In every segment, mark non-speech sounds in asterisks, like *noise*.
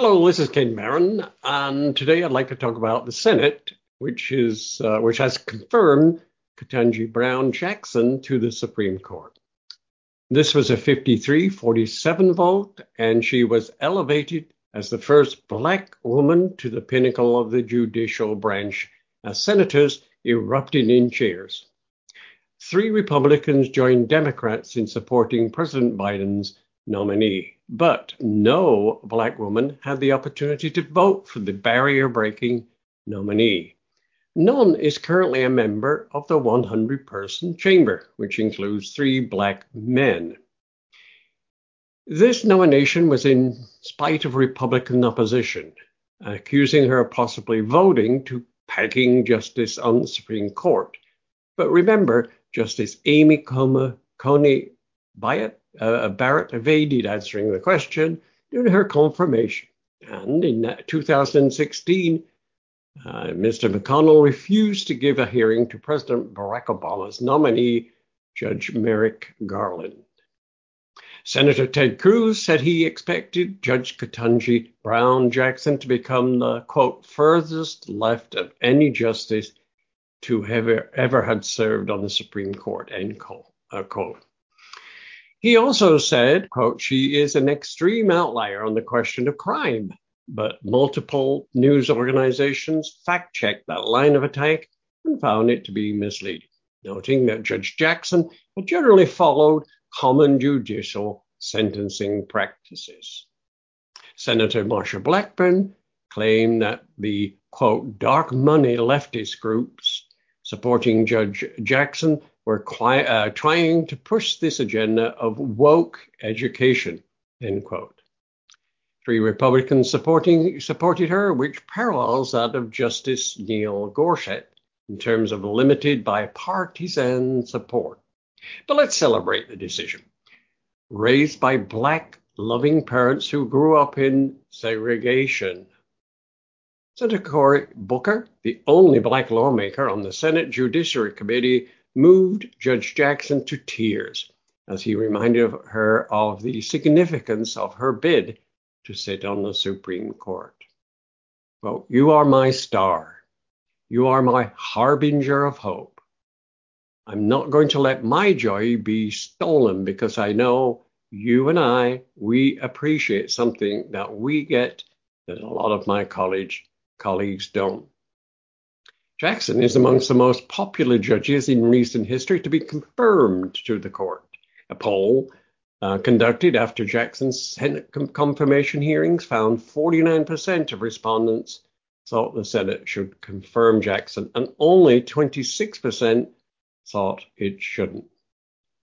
Hello, this is Ken Barron, and today I'd like to talk about the Senate, which is uh, which has confirmed Ketanji Brown Jackson to the Supreme Court. This was a 53-47 vote, and she was elevated as the first black woman to the pinnacle of the judicial branch as senators erupted in cheers. Three Republicans joined Democrats in supporting President Biden's nominee, but no black woman had the opportunity to vote for the barrier breaking nominee. None is currently a member of the 100 person chamber, which includes three black men. This nomination was in spite of Republican opposition, accusing her of possibly voting to packing justice on the Supreme Court. But remember, Justice Amy Coney Barrett uh, Barrett evaded answering the question due to her confirmation. And in 2016, uh, Mr. McConnell refused to give a hearing to President Barack Obama's nominee, Judge Merrick Garland. Senator Ted Cruz said he expected Judge Ketanji Brown Jackson to become the, quote, furthest left of any justice to ever, ever had served on the Supreme Court, end quote. He also said, quote, she is an extreme outlier on the question of crime, but multiple news organizations fact checked that line of attack and found it to be misleading, noting that Judge Jackson had generally followed common judicial sentencing practices. Senator Marsha Blackburn claimed that the quote dark money leftist groups supporting Judge Jackson were uh, trying to push this agenda of woke education, end quote. Three Republicans supporting, supported her, which parallels that of Justice Neil Gorsuch in terms of limited bipartisan support. But let's celebrate the decision. Raised by black loving parents who grew up in segregation. Senator Cory Booker, the only black lawmaker on the Senate Judiciary Committee, moved Judge Jackson to tears as he reminded her of the significance of her bid to sit on the Supreme Court. Well, you are my star. You are my harbinger of hope. I'm not going to let my joy be stolen because I know you and I, we appreciate something that we get that a lot of my college colleagues don't. Jackson is amongst the most popular judges in recent history to be confirmed to the court. A poll uh, conducted after Jackson's Senate confirmation hearings found 49% of respondents thought the Senate should confirm Jackson, and only 26% thought it shouldn't.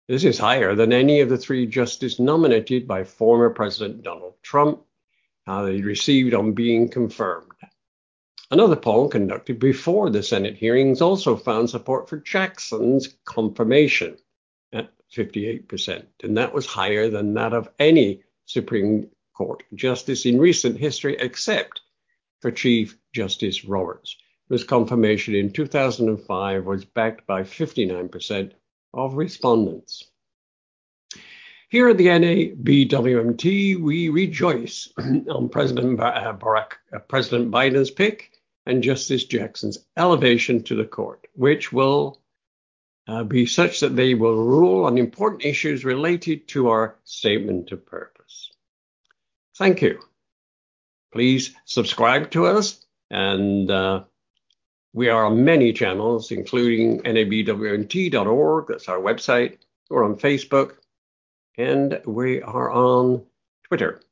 This is higher than any of the three justices nominated by former President Donald Trump, how they received on being confirmed. Another poll conducted before the Senate hearings also found support for Jackson's confirmation at 58%, and that was higher than that of any Supreme Court justice in recent history except for Chief Justice Roberts, whose confirmation in 2005 was backed by 59% of respondents. Here at the NABWMT, we rejoice *clears throat* on President Barack, uh, President Biden's pick and Justice Jackson's elevation to the court, which will uh, be such that they will rule on important issues related to our statement of purpose. Thank you. Please subscribe to us, and uh, we are on many channels, including nabwmt.org, that's our website. We're on Facebook, and we are on Twitter.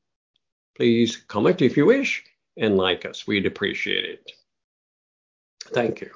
Please comment if you wish and like us. We'd appreciate it. Thank you.